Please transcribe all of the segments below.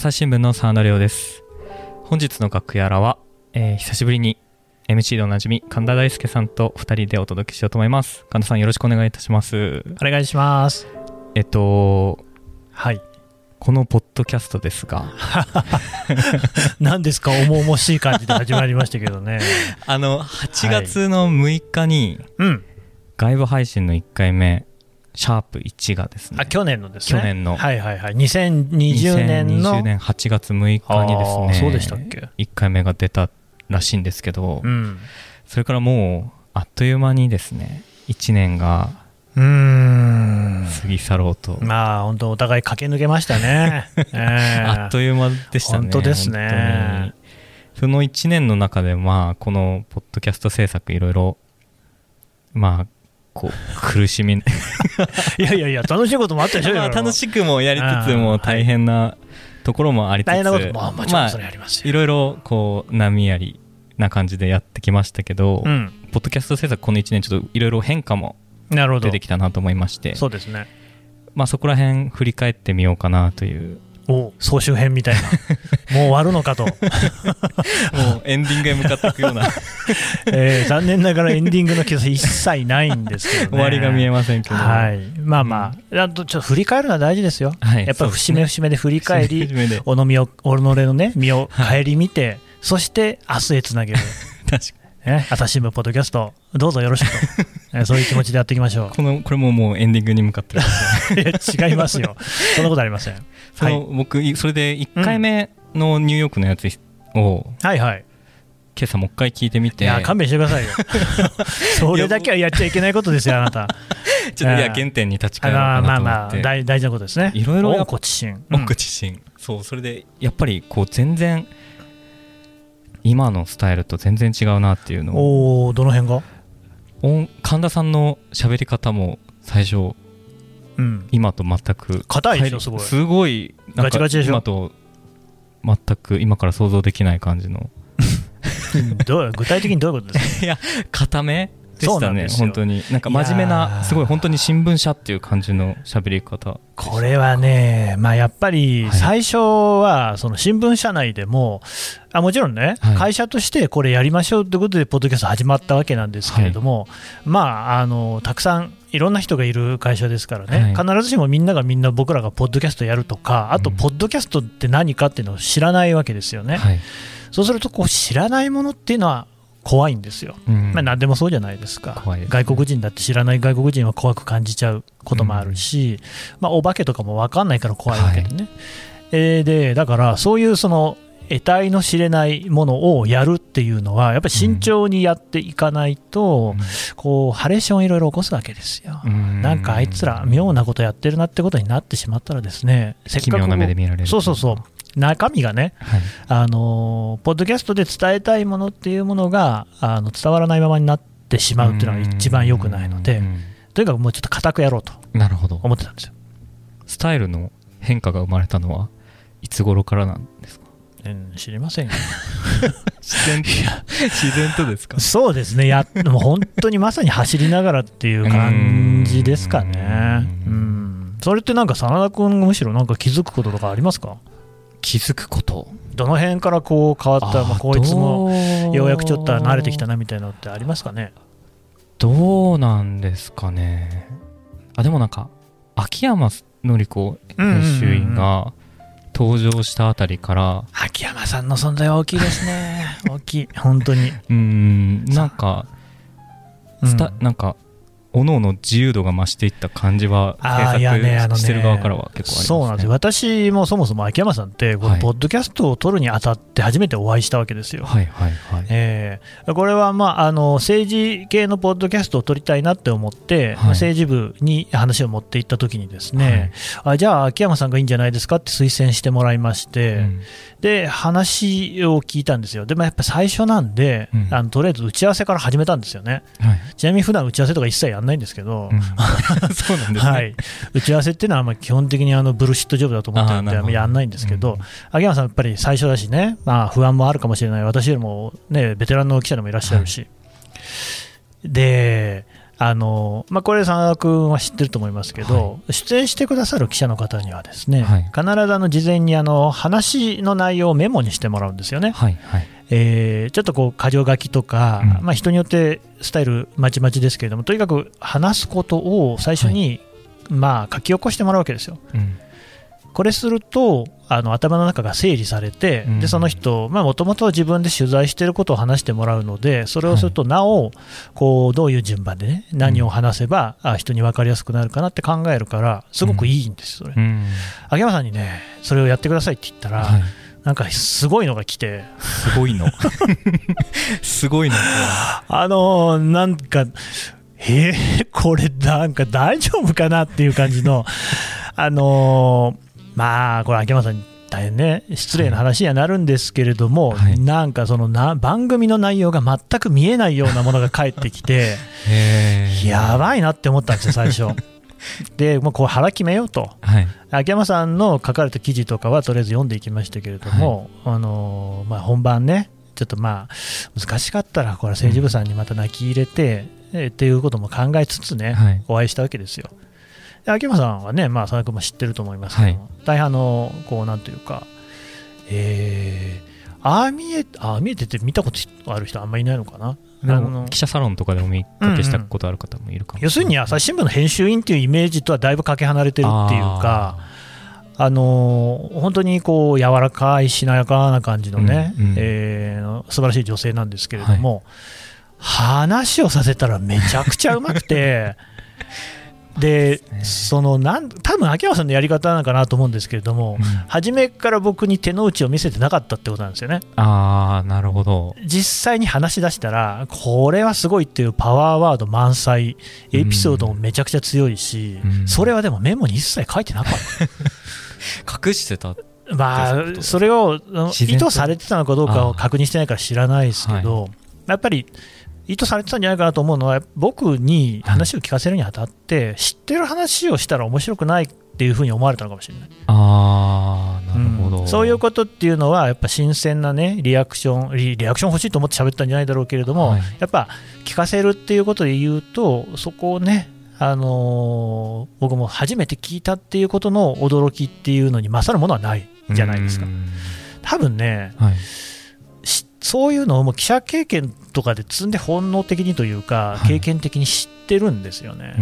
朝日新聞の沢田亮です本日の楽屋らは、えー久しぶりに MC でおなじみ神田大輔さんと2人でお届けしようと思います神田さんよろしくお願いいたしますお願いします。えっとはい。このポッドキャストですが 何ですか、重々しい感じで始まりましたけどね。あの8月の6日にうん。外部配信の1回目シャープ1がですねあ、去年のですね。去年のはいはいはい。2020年の。2020年8月6日にですあねーそうでしたっけ？1回目が出たらしいんですけど、うん。それからもうあっという間にですね1年がうーん。過ぎ去ろうと、まあ、本当お互い駆け抜けましたね。ええあっという間でしたね本当ですねその1年の中でまあこのポッドキャスト制作いろいろまあこう苦しみ いやいやいや、楽しいこともあったでしょ、楽しくもやりつつも大変なところもありつつ大変なことも、まあ、まあ。いろいろこう波ありな感じでやってきましたけど、うん。ポッドキャスト制作この1年ちょっといろいろ変化も出て。きたなと思いましてそうですね。まあそこら辺振り返ってみようかなというお総集編みたいな。もう終わるのかと。もうエンディングへ向かっていくような えー残念ながらエンディングの兆し一切ないんですけどね。終わりが見えませんけど、はい、まあまあ、あとちょっと振り返るのは大事ですよ。はいやっぱり節目節目で振り返り、節目でおのみを、己のね、身を顧みて、そして明日へつなげる。確かね、朝日新聞ポッドキャスト、どうぞよろしく そういう気持ちでやっていきましょに このこれももうエンディングに向かってるう。いや違いますよ。そんなことありません。その、僕いそれで1回目のニューヨークのやつをはいはい。今朝もう一回聞いてみていや、勘弁してくださいよ。それだけはやっちゃいけないことですよ、あなた。ちょっといや原点に立ちあ返ろうかまあまあ大大事なことですね。いろいろやっ温故知新。うん奥自身そうそれでやっぱりこう全然今のスタイルと全然違うなっていうのを。おおどの辺が？音神田さんの喋り方も最初うん。今と全く。硬いでしょ、すごい。すごいガチガチでしょ？今と全く今から想像できない感じの。う んどう具体的にどういうことですか？固め？でそうしたね本当に。なんか真面目なすごい本当に新聞社っていう感じの喋り方。これはね、まあ、やっぱりはい。最初はその新聞社内でも、あもちろんね、はい。会社としてこれやりましょうということで、ポッドキャスト始まったわけなんですけれども、まあ、あのたくさんいろんな人がいる会社ですからね、は必ずしもみんながみんな僕らがポッドキャストやるとか、あと、うんポッドキャストって何かっていうのを知らないわけですよね。はい。そうするとこう、知らないものっていうのは怖いんですよ。うん。まあ、何でもそうじゃないですか。ね。外国人だって知らない外国人は怖く感じちゃうこともあるし、まあ、お化けとかも分かんないから怖いわけでね、えーでだからそういうその得体の知れないものをやるっていうのはやっぱり慎重にやっていかないと、こうハレーションをいろいろ起こすわけですよ。うん。なんかあいつら妙なことやってるなってことになってしまったらですねせっかく奇妙な目で見られるそうそうそう中身がねはい。あのポッドキャストで伝えたいものっていうものがあの伝わらないままになってしまうっていうのが一番良くないのでうんとにかくもうちょっと固くやろうとなるほど。思ってたんですよ、スタイルの変化が生まれたのはいつ頃からなんですか？うん知りませんよ。自然と自然とですか？そうですね。やもう本当にまさに走りながらっていう感じですかね。ううん。ん。それってなんか真田君がむしろなんか気づくこととかありますか？気づくこと。どの辺からこう変わったまあ、こいつももようやくちょっと慣れてきたなみたいなのってありますかね？どうなんですかね。あでもなんか秋山紀子編集員が登場したあたりから。秋山さんの存在は大きいですね。大きい。本当に、うーんなんかうんなんか各々自由度が増していった感じは制作してる側からは結構ありますね。そうなんですよ。私もそもそも秋山さんって、このはいポッドキャストを撮るにあたって初めてお会いしたわけですよ。はいはいはい。えーこれは、まあ、あの政治系のポッドキャストを撮りたいなって思って、はい。政治部に話を持っていったときにですね、あじゃあ秋山さんがいいんじゃないですかって推薦してもらいまして、うん。で話を聞いたんですよ、でもやっぱ最初なんで、うん。あのとりあえず打ち合わせから始めたんですよね、はい。ちなみに普段打ち合わせとか一切やんないんですけど、うん。そうなんですね、はい、打ち合わせっていうのはまあ基本的にあのブルシットジョブだと思ってるんでやんないんですけど、うん秋山さん、やっぱり最初だしね、まあ、不安もあるかもしれない、私よりも、ね、ベテランの記者でもいらっしゃるし、であのまあ、これ、佐野君は知ってると思いますけど、はい、出演してくださる記者の方には、ですね、はい、必ずあの事前にあの話の内容をメモにしてもらうんですよね。はいはいえー、ちょっとこう箇条書きとか、うん、まあ、人によってスタイルまちまちですけれども、とにかく話すことを最初に、まあ、書き起こしてもらうわけですよ。うん。これするとあの頭の中が整理されて、でその人、もともと自分で取材していることを話してもらうので、それをすると、なおこうどういう順番で、ね、何を話せば、あ人に分かりやすくなるかなって考えるから、すごくいいんです、それ。秋山さんにね、それをやってくださいって言ったら、はいなんかすごいのが来て。すごいの。すごいの。あのなんか、えー、これなんか大丈夫かなっていう感じの、あのーまあ、これ、秋山さんに大変ね、失礼な話にはなるんですけれども、はい、なんかそのな番組の内容が全く見えないようなものが返ってきて、やばいなって思ったんですよ、最初。で、もうこう腹決めようと、はい、秋山さんの書かれた記事とかはとりあえず読んでいきましたけれども、はい、あのまあ、本番ね、ちょっとまあ難しかったら、これ政治部さんにまた泣き入れて、うん、えっていうことも考えつつね、はい、お会いしたわけですよ。秋山さんはね、まあ、佐々君も知ってると思いますけど、はい、大半の、こう、なんというか、えー、ああ見え、ああ見えてて見たことある人あんまりいないのかな？あの記者サロンとかでお見かけしたことある方もいるかも、うんうん、要するに朝日新聞の編集員っていうイメージとはだいぶかけ離れてるっていうか、あのー、本当にこう柔らかい、しなやかな感じのね、うんうん、えー、素晴らしい女性なんですけれども、はい、話をさせたらめちゃくちゃうまくて、で、そのなん多分秋山さんのやり方なのかなと思うんですけれども、うん、初めから僕に手の内を見せてなかったってことなんですよね。あなるほど。実際に話し出したら、これはすごいっていうパワーワード満載、エピソードもめちゃくちゃ強いし、うん、それはでもメモに一切書いてなかった。隠してたまあ、それを意図されてたのかどうかを確認してないから知らないですけど、やっぱり意図されてたんじゃないかなと思うのは、僕に話を聞かせるにあたって、知ってる話をしたら面白くないっていうふうに思われたのかもしれない。あなるほど、うん、そういうことっていうのは、やっぱ新鮮なね、リアクションリ、リアクション欲しいと思って喋ったんじゃないだろうけれども、はい、やっぱ聞かせるっていうことで言うと、そこをね、あのー、僕も初めて聞いたっていうことの驚きっていうのに勝るものはないじゃないですか。多分ね、はい。そういうのをもう記者経験とかで積んで本能的にというか、経験的に知ってるんですよね。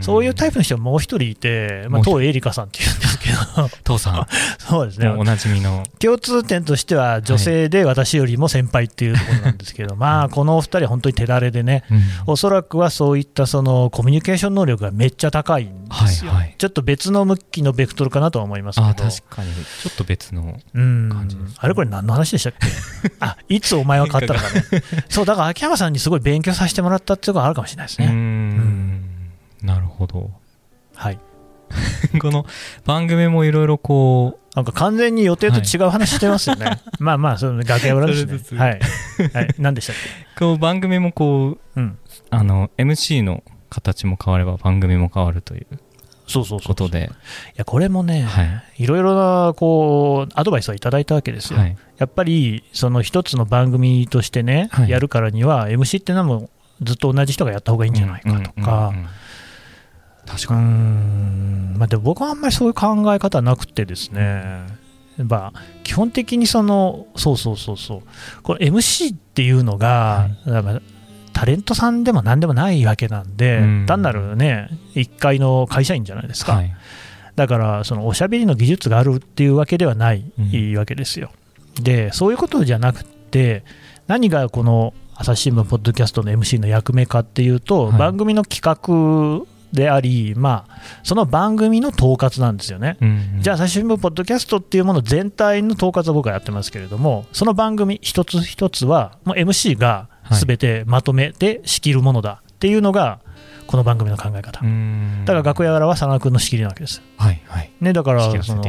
そういうタイプの人はもう一人いて、まあ、当エリカさんっていうんですけど、父さん、そうですね、おなじみの。共通点としては、女性で私よりも先輩っていうところなんですけど、はい、まあ、このお二人は本当に手だれでね、うん、おそらくはそういったそのコミュニケーション能力がめっちゃ高いんですよ、はいはい、ちょっと別の向きのベクトルかなとは思いますけど、確かに、ちょっと別の感じ、ね、あれ、これ、何の話でしたっけ？あいつお前は買ったのかね、そうだから秋山さんにすごい勉強させてもらったっていうのがあるかもしれないですね。うんなるほど。はい。この番組もいろいろこう。なんか完全に予定と違う話してますよね。はい、まあまあ、その崖裏ですね。はい。はい。何でしたっけ？こう番組もこう、うん、あの、MC の形も変われば番組も変わるという。そうそうそうことで。いや、これもね、はい、いろいろな、こう、アドバイスをいただいたわけですよ。はい、やっぱり、その一つの番組としてね、はい、やるからには、MC ってのもずっと同じ人がやった方がいいんじゃないかとか、確かに。まあ、でも僕はあんまりそういう考え方なくてですね、まあ、基本的にその、そうそうそうそう、これ MC っていうのが、はい、タレントさんでもなんでもないわけなんで、うん、単なるね、1階の会社員じゃないですか。はい、だから、そのおしゃべりの技術があるっていうわけではない、わけですよ。で、そういうことじゃなくて、何がこの朝日新聞ポッドキャストの MC の役目かっていうと、はい、番組の企画であり、まあ、その番組の統括なんですよね、うんうん、じゃあ、朝日新聞ポッドキャストっていうもの全体の統括を僕はやってますけれども、その番組一つ一つは、もう MC がすべてまとめて仕切るものだっていうのが、この番組の考え方、だから楽屋裏は佐野君の仕切りなわけです。はいはい。ね、だからその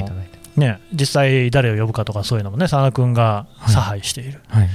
ね、実際誰を呼ぶかとかそういうのもね、佐野君が差配している。はい。はい、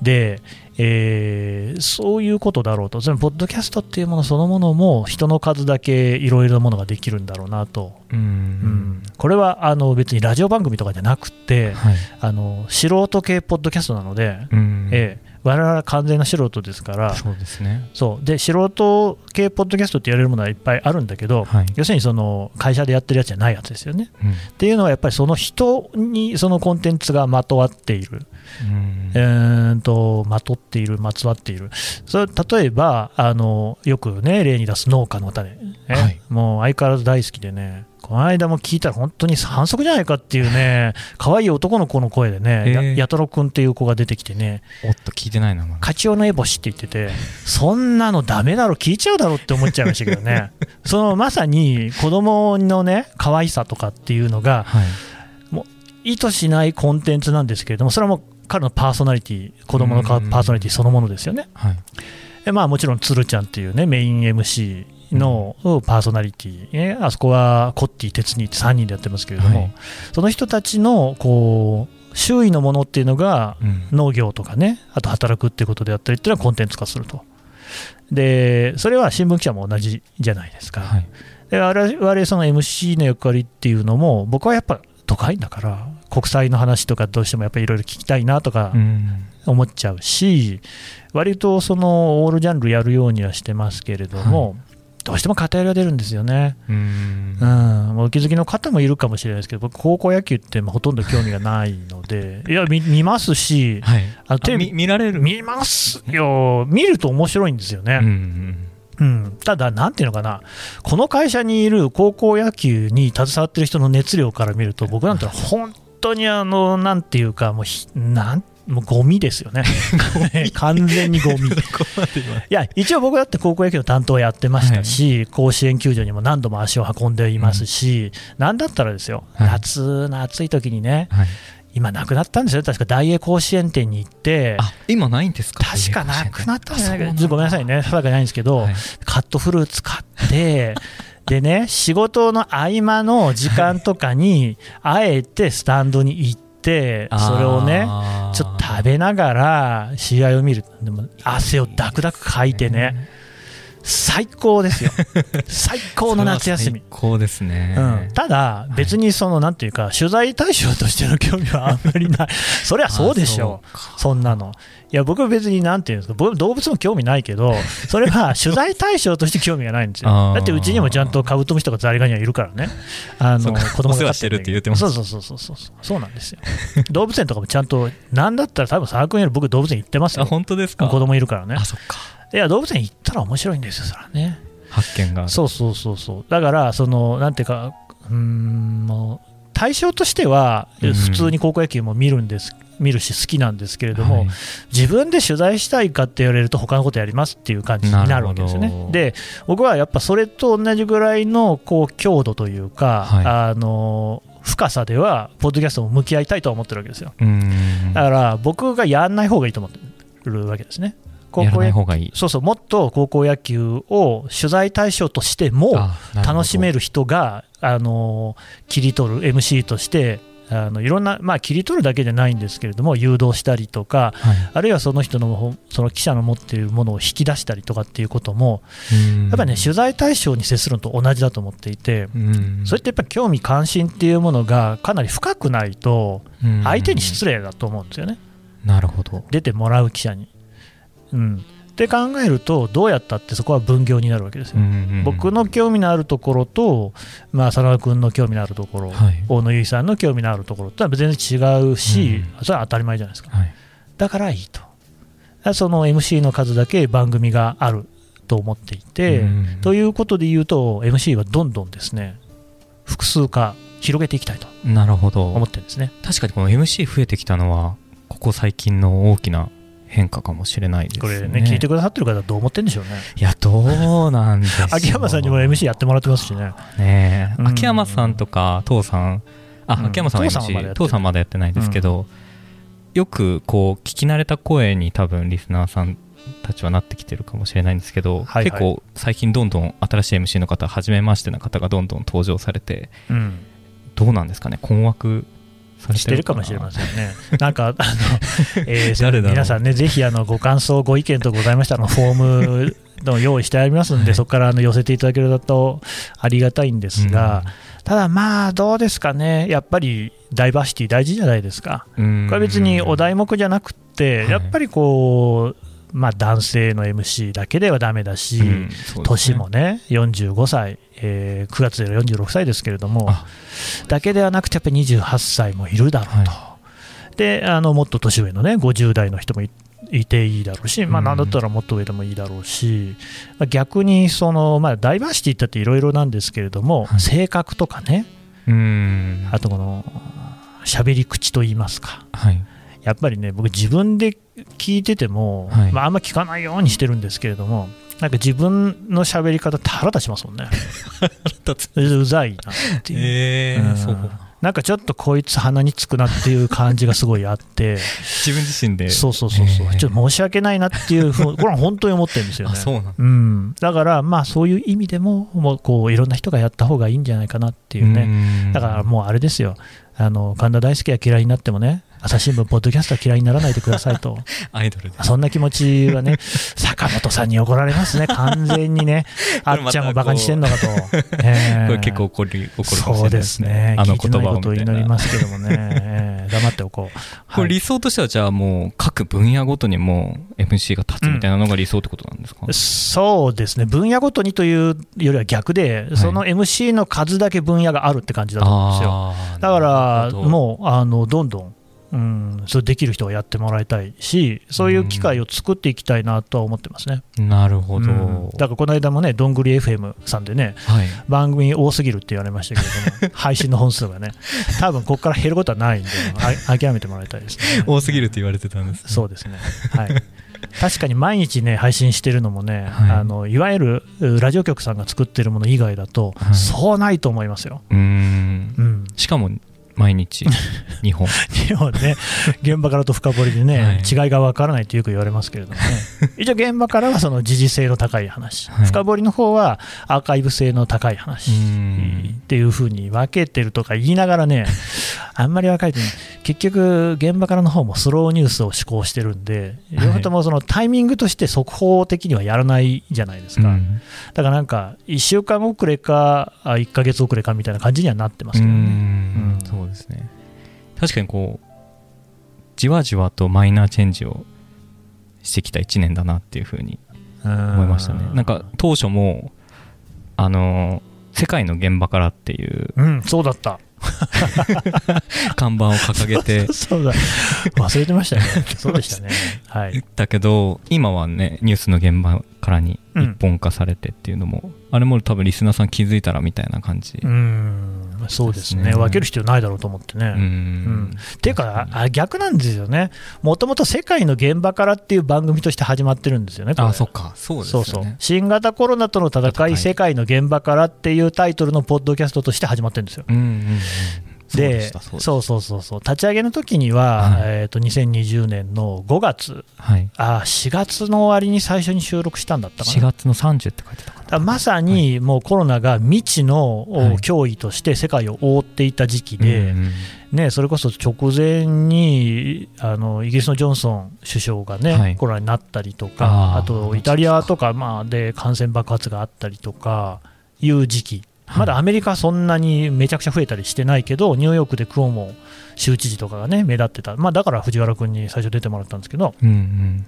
でえー、そういうことだろうと、そのポッドキャストっていうものそのものも人の数だけいろいろなものができるんだろうなと、うん、うん、これはあの別にラジオ番組とかじゃなくて、はい、あの素人系ポッドキャストなので、うん、えー我々は完全な素人ですから、そうですね。そう。で素人系ポッドキャストって言われるものはいっぱいあるんだけど、はい。要するにその会社でやってるやつじゃないやつですよね。うん。っていうのはやっぱりその人にそのコンテンツがまとわっている、うん。えーんとまとっている、まつわっている、それ例えばあのよくね例に出す農家の種、ねはい。もう相変わらず大好きでね、この間も聞いたら本当に反則じゃないかっていうね、可愛い男の子の声でね、えーややとろくんっていう子が出てきてね、おっと、聞いてないな、カチオのエボシって言ってて、そんなのダメだろ、聞いちゃうだろって思っちゃいましたけどね、そのまさに子供のね、可愛さとかっていうのが、はい。意図しないコンテンツなんですけれども、それはもう彼のパーソナリティ、子供のパーソナリティそのものですよね。はい。でまあ、もちろん、つるちゃんっていうね、メイン MC のパーソナリティ、ねあそこはコッティ、テツニーって3人でやってますけれども、はいその人たちのこう周囲のものっていうのが、うん農業とかね、あと働くっていうことであったりっていうのはコンテンツ化すると。で、それは新聞記者も同じじゃないですか。はい。で我々その MC の役割っていうのも、僕はやっぱ都会だから、国際の話とかどうしてもやっぱりいろいろ聞きたいなとかうん思っちゃうし、割とそのオールジャンルやるようにはしてますけれども、どうしても偏りが出るんですよね。うん。うん、お気づきの方もいるかもしれないですけど、僕、高校野球ってまあほとんど興味がないので、いや、見見ますし、はい。あのテレビ見られる？見ますよ、見ると面白いんですよね。うん。うん、ただ、なんていうのかな、この会社にいる高校野球に携わってる人の熱量から見ると、僕なんて本当にあの、なんていうか、もうひなんもうゴミですよね、完全にゴミ。い。や、一応僕だって高校野球の担当やってましたし、甲子園球場にも何度も足を運んでいますし、なんだったらですよ、はい。夏の暑い時にね、はい。今、なくなったんですよ、確か大英甲子園店に行って。あ、今ないんですか？確かなくなったんじゃないかごめんなさいね、定かないんですけど、はい。カットフルーツ買って、でね、仕事の合間の時間とかに、あえてスタンドに行って、それをね、ちょっと食べながら試合を見る、でも汗をダクダクかいてね、最高ですよ、最高の夏休み。最高ですね。うん、ただ、別にその、なんていうか、取材対象としての興味はあんまりない、そりゃそうでしょう、あそんなの。いや、僕は別になんていうんですか、僕動物も興味ないけど、それは取材対象として興味がないんですよ。だってうちにもちゃんとカブトムシとかザリガニはいるからね、あの子供が飼お世話してるって言ってますそうそうそうそうそう、そうなんですよ。動物園とかもちゃんと、なんだったら多分、沢君より僕、動物園行ってますあ、よ。本当ですか子供いるからねあ、。そっか。いや、動物園行ったら面白いんですよ、そらね。発見が。そうそうそうそう、だから、そのなんていうか、うーん、もう対象としては、うん普通に高校野球も見るんです、見るし、好きなんですけれども、はい自分で取材したいかって言われると、他のことやりますっていう感じになるわけですよねで、僕はやっぱそれと同じぐらいのこう強度というか、はいあの深さでは、ポッドキャストも向き合いたいとは思ってるわけですよ。うん。だから、僕がやんない方がいいと思ってるわけですね。高校野ない方がいい。そうそう、もっと高校野球を取材対象としても、楽しめる人が、あの切り取る MC としてあのいろんな、まあ、切り取るだけじゃないんですけれども誘導したりとかはいあるいはその人のほその記者の持っているものを引き出したりとかっていうこともうんやっぱりね取材対象に接するのと同じだと思っていて。うんそれってやっぱり興味関心っていうものがかなり深くないとうん相手に失礼だと思うんですよね、なるほど。出てもらう記者に。うん、って考えるとどうやったってそこは分業になるわけですよ。僕の興味のあるところと、まあ、佐野君の興味のあるところ、はい大野由依さんの興味のあるところとは全然違うし、うそれは当たり前じゃないですか。はいだからいいと。その MC の数だけ番組があると思っていて、うんということで言うと、MC はどんどんですね、複数化、広げていきたいとなるほど思ってるんですね。確かにこの MC 増えてきたのはここ最近の大きな変化かもしれないですね。これね、聞いてくださってる方はどう思ってるんでしょうね。いやどうなんでしょう。秋山さんにも MC やってもらってますしね。ねえ。うん秋山さんとか父さん。あ、うん。秋山さんは MC る。父さんまだやってないですけど、よくこう聞き慣れた声に多分リスナーさんたちはなってきてるかもしれないんですけど、はいはい。結構最近どんどん新しい MC の方初めましてな方がどんどん登場されてうん。どうなんですかね。困惑しててるるかもしれませんね。なんか、あの、えー皆さんね、ぜひあのご感想、ご意見とございましたのフォームの用意してありますんで、はい。そこからあの寄せていただけるとありがたいんですが、ただまあ、どうですかね、やっぱりダイバーシティ大事じゃないですか。うん。これ別にお題目じゃなくって、はい。やっぱりこう、まあ、男性の MC だけではだめだし、うんね。年もね、45歳、えー9月で46歳ですけれどもあ、だけではなくて、やっぱり28歳もいるだろうと、であのもっと年上のね、50代の人もいいていいだろうし、まあ、うん。なんだったらもっと上でもいいだろうし、まあ逆にその、まあ、ダイバーシティっていろいろなんですけれども、はい。性格とかね、うん。あとこの喋り口といいますか。はいやっぱりね、僕、自分で聞いてても、はい。まあ、あんま聞かないようにしてるんですけれども、なんか自分の喋り方って腹立ちますもんね。うざいなっていう。えうん。そうなんかちょっとこいつ鼻につくなっていう感じがすごいあって、自分自身で。そうそうそうそう、えー。ちょっと申し訳ないなっていうふう、これは本当に思ってるんですよね。あそうなんだ。うん、だから、まあ、そういう意味でも、もうこういろんな人がやった方がいいんじゃないかなっていうね、ねだからもうあれですよ、あの神田大輔が嫌いになってもね、朝日新聞、ポッドキャストは嫌いにならないでくださいと、アイドルで。そんな気持ちはね、坂本さんに怒られますね、完全にね、あっちゃんをバカにしてんのかと。ええ。これ結構怒り怒るかもしれそうないですね、あの言葉をことを祈りますけどもね、ええ。黙っておこう。はい。これ理想としてはじゃあもう各分野ごとにもう MC が立つみたいなのが理想ってことなんですか、そうですね、分野ごとにというよりは逆で、その MC の数だけ分野があるって感じだと思うんですよ。だから、もうあのどんどん、うん、それできる人はやってもらいたいし、そういう機会を作っていきたいなとは思ってますね。なるほど、うんだからこの間もね、どんぐり FM さんでね、はい番組多すぎるって言われましたけれども、配信の本数がね、多分ここから減ることはないんで、あ諦めてもらいたいですね。多すぎるって言われてたんです、ね、そうですね。はい。確かに毎日ね、配信してるのもね、はいあのいわゆるうラジオ局さんが作ってるもの以外だと、はいそうないと思いますよ。うーんうん。しかも毎日 2本。でもね、現場からと深掘りでね、違いがわからないってよく言われますけれどもね、一応現場からはその時事性の高い話、はい。深掘りの方はアーカイブ性の高い話っていうふうに分けてるとか言いながらね、あんまり分かれて結局、現場からの方もスローニュースを施行してるんで、はい。両方ともそのタイミングとして速報的にはやらないじゃないですか、うん。だからなんか、1週間遅れか、あ1ヶ月遅れかみたいな感じにはなってますけどね。うんそうですね確かにこうじわじわとマイナーチェンジをしてきた1年だなっていうふうに思思いましたねなんか当初もあの世界の現場からっていううん、そうだった。看板を掲げて そうだ。忘れてましたね。そうでしたね。はい。だけど今はねニュースの現場からに一本化されてっていうのも、あれも多分リスナーさん気づいたらみたいな感じうーん、そうですね。分ける必要ないだろうと思ってね。うーん。っていうか、あ逆なんですよね。もともと世界の現場からっていう番組として始まってるんですよね、あそっか。そうですよね。そうそう。新型コロナとの戦い、世界の現場からっていうタイトルのポッドキャストとして始まってるんですよ。うんうんうんでそうそうそうそう立ち上げの時には、はい。えー、と2020年の5月、はい。あ4月の終わりに最初に収録したんだったかな。4月の30って書いてたかまさにもうコロナが未知の脅威として世界を覆っていた時期なで、うんうんね、それこそ直前にあのイギリスのジョンソン首相がね、はい。コロナになったりとか、あとイタリアとか、まあ、で感染爆発があったりとかいう時期、まだアメリカはそんなにめちゃくちゃ増えたりしてないけど、ニューヨークでクオモ州知事とかがね、目立ってた、まあ、だから藤原君に最初出てもらったんですけど、うんうん。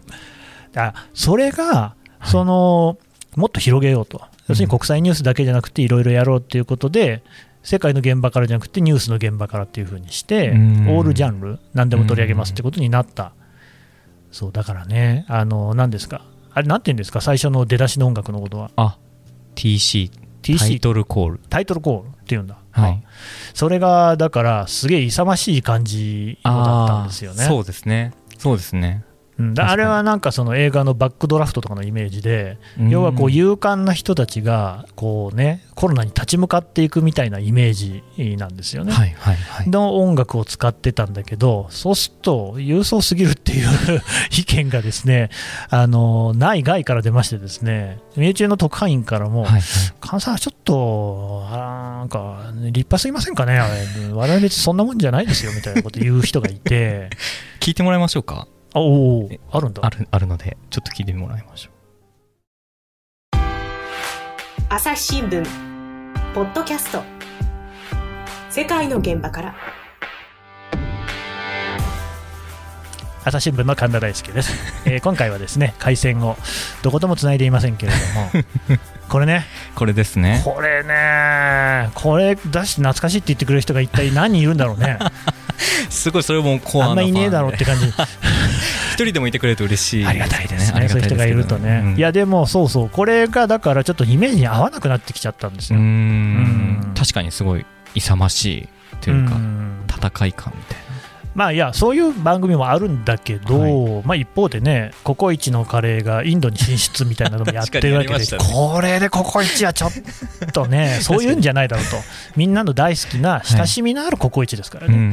だからそれがその、もっと広げようと、要するに国際ニュースだけじゃなくて、いろいろやろうっていうことで、世界の現場からじゃなくて、ニュースの現場からっていうふうにして、うん。オールジャンル、何でも取り上げますってことになった、そうだからね、あの何ですか、あれ、なんて言うんですか、最初の出だしの音楽のことは、あ TC タイトルコールタイトルコールっていうんだ、はい。それがだから、すげえ勇ましい感じだったんですよね。そうですね。そうですねうん。だあれはなんかその映画のバックドラフトとかのイメージで、うん。要はこう勇敢な人たちがこう、ね、コロナに立ち向かっていくみたいなイメージなんですよね。はいはいはい。の音楽を使ってたんだけど、そうすると、郵送すぎるっていう 意見がですね、あの内外から出まして、ですね身内の特派員からも、はいはい関西はちょっと、あなんか、立派すぎませんかね、あれ我々別にそんなもんじゃないですよみたいなこと言う人がいて、聞いてもらいましょうかあおーあるんだ。あ。るあるのでちょっと聞いてもらいましょう。朝日新聞ポッドキャスト。世界の現場から。朝日新聞の神田大輔です、えー今回はですね回線をどこともつないでいませんけれども。これね。これですね。これねこれ出して懐かしいって言ってくれる人が一体何人いるんだろうね すごいそれもコアなあんまいねえだろうって感じ。一人でもいてくれると嬉しい。ありがたいですね。ありがたですけどそういう人がいるとね、うん。いやでもそうそう。これがだからちょっとイメージに合わなくなってきちゃったんですよ、うーん。うん確かにすごい勇ましいというかん。戦い感みたいまあいやそういう番組もあるんだけど、まあ一方でねココイチのカレーがインドに進出みたいなのもやってるわけで、ね。これでココイチはちょっとね そういうんじゃないだろうと。みんなの大好きな親しみのあるココイチですからな、ね、うん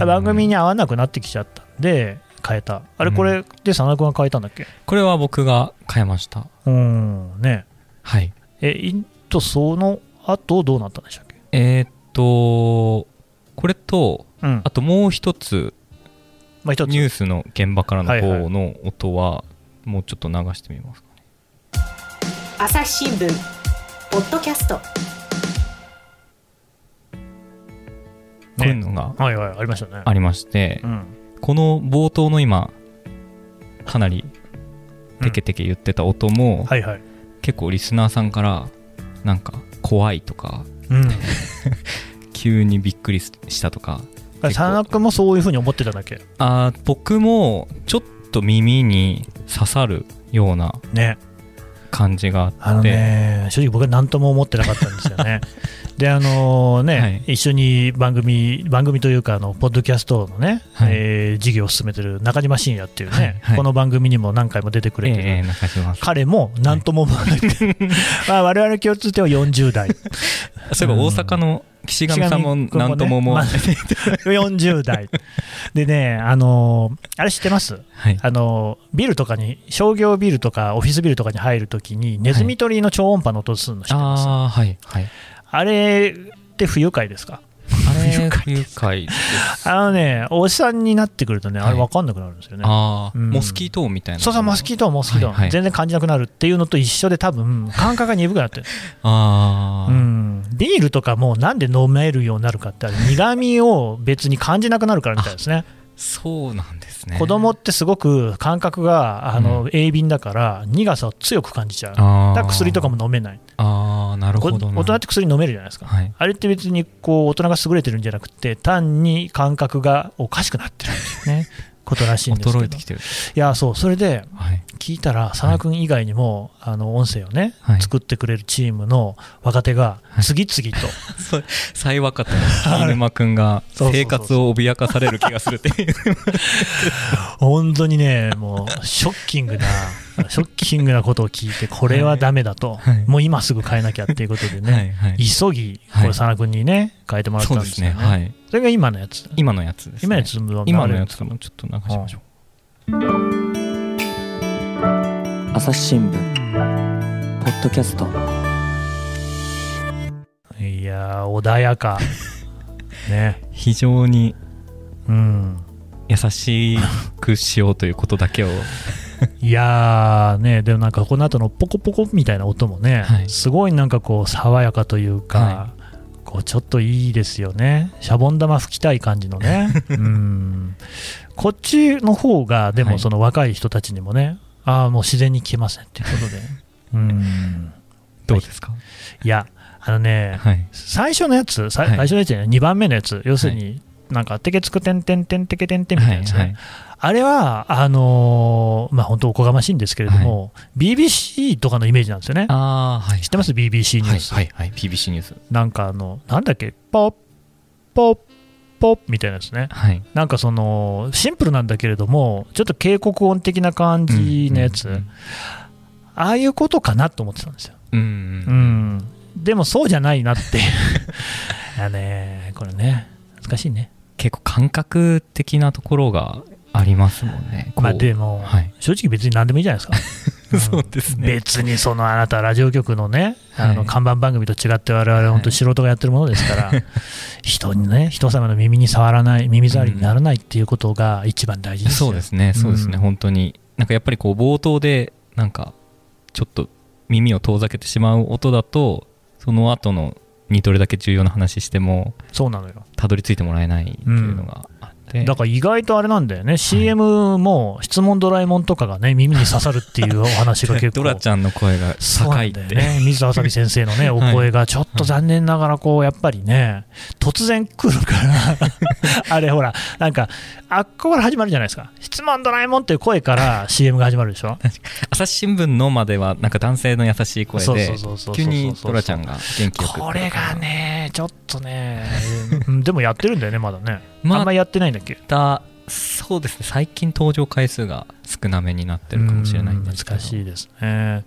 うん番組に合わなくなってきちゃったんで変えた。あれこれで佐野君が変えたんだっけ？これは僕が変えました。うんね。はい。えインドその後どうなったんでしたっけ？えーっとこれとうん。あともう一つまあ一つ。ニュースの現場からのはいはい。方の音はもうちょっと流してみますかね。朝日新聞ポッドキャスト。こういうのがはいはいありましたね。ありましてうん。この冒頭の今かなりテケテケ言ってた音もはいはい。結構リスナーさんからなんか怖いとかうん。急にびっくりしたとか佐野君もそういうふうに思ってただけ。あー僕もちょっと耳に刺さるようなね。感じがああのってね、正直僕は何とも思ってなかったんですよね。で、あのね、はい。一緒に番組、番組というか、あの、ポッドキャストのね、はい。えー事業を進めてる中島信也っていうね、はい。はい。この番組にも何回も出てくれてる、ええ中島さん。彼も何 とも思わない。まあ、我々共通点は40代。そういえば大阪の岸上さんも何とも思わない、40代。でね、あのあれ知ってます？はい。あのビルとかに、商業ビルとかオフィスビルとかに入るときに、ネズミ捕りの超音波の音するの知ってます、ああはい。はいあれって不愉快ですか？不愉快あのね、おじさんになってくるとね、はい。あれ分かんなくなるんですよね。ああ、うん。モスキート音みたいな。そうそう、モスキート音、モスキート音、はいはい。全然感じなくなるっていうのと一緒で、多分 感覚が鈍くなって。る、ああ、うん、ビールとかもなんで飲めるようになるかって、あれ苦味を別に感じなくなるからみたいですね、そうなんですね。子供ってすごく感覚があの、うん。鋭敏だから、苦さを強く感じちゃう、だあから薬とかもも飲めない、ああなるほど大人って薬飲めるじゃないですか。はい。あれって別にこう大人が優れてるんじゃなくて、単に感覚がおかしくなってるっていうね、ことらしいんですけど。衰えてきてる。いやそうそれではい。聞いたら佐野君以外にも、あの音声をね、はい。作ってくれるチームの若手がはい。次々と、そう最若手の飯沼君が生活を脅かされる気がするっていう。本当にねもうショッキングな ショッキングなことを聞いてこれはダメだと、はい。もう今すぐ変えなきゃっていうことでね、はい。はい。急ぎこはい。れ佐野君にね変えてもらったんですよね。すね。はい。それが今のやつ今のやつです、ね、今のやつも今のやつもちょっと流しましょう。朝日新聞。ポッドキャスト。いやー穏やか。ね。非常にうん。優しくしようということだけを。いやーね、でもなんかこの後のポコポコみたいな音もね、はい。すごいなんかこう爽やかというか、はこうちょっといいですよね、シャボン玉吹きたい感じのね、うん。こっちの方が、ではい。もその若い人たちにもね、ああ、もう自然に聞けませんっていうことで、うん。どうですか？い。や、あのね、はい。最初のやつ、最初のやつじゃない、2番目のやつ、要するに、なんか、てけつくてんてんてんてけてんてんみたいなやつね、はいはいあれは、あのーまあ、本当おこがましいんですけれども、BBC とかのイメージなんですよね。ああはい知ってます ?BBC ニュース。はいはいはい PBC ニュースなんかあの、なんだっけ、ポッ、ポッ、ポッみたいなやつね。はいなんかその、シンプルなんだけれども、ちょっと警告音的な感じのやつ、うんうんああいうことかなと思ってたんですよ。うんううんん。でもそうじゃないなっていう。いやね、これね、難しいね。結構感覚的なところがありますもんね。まあでも、はい。正直別に何でもいいじゃないですか。そうですね。別にそのあなたラジオ局のね、あのはい看板番組と違って我々本当素人がやってるものですから、人にね人様の耳に触らない耳障りにならないっていうことが一番大事ですよ。そうですね。そうですね、うん。本当に。なんかやっぱりこう冒頭でなんかちょっと耳を遠ざけてしまう音だとその後のにどれだけ重要な話してもそうなのよ。たどり着いてもらえないっていうのがだから意外とあれなんだよね、CM も質問ドラえもんとかがね、耳に刺さるっていうお話が結構。ドラちゃんの声が高いって、ね、水野あさみ先生のね、お声がちょっと残念ながら、こう、やっぱりね、突然来るから、あれほら、なんか、あっこから始まるじゃないですか、質問ドラえもんっていう声から CM が始まるでしょ。朝日新聞のまではなんか男性の優しい声で急にドラちゃんが元気よくこれがね、ちょっとね、うんでもやってるんだよね、まだね。まああんまりやってないんだっけ？だそうですね。最近登場回数が少なめになってるかもしれないんですけど。難しいですね。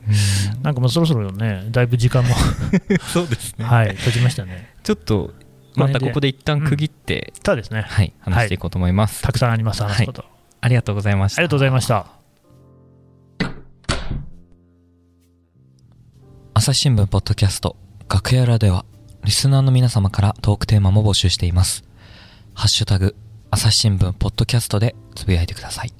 うん。なんかもうそろそろね、だいぶ時間も、そうですね、はい、閉じましたね。ちょっとまたここで一旦区切って、ただですね、はい話していこうと思います、たくさんあります、話すこと。ありがとうございました。ありがとうございました。朝日新聞ポッドキャスト楽屋裏ではリスナーの皆様からトークテーマも募集しています。ハッシュタグ朝日新聞ポッドキャストでつぶやいてください。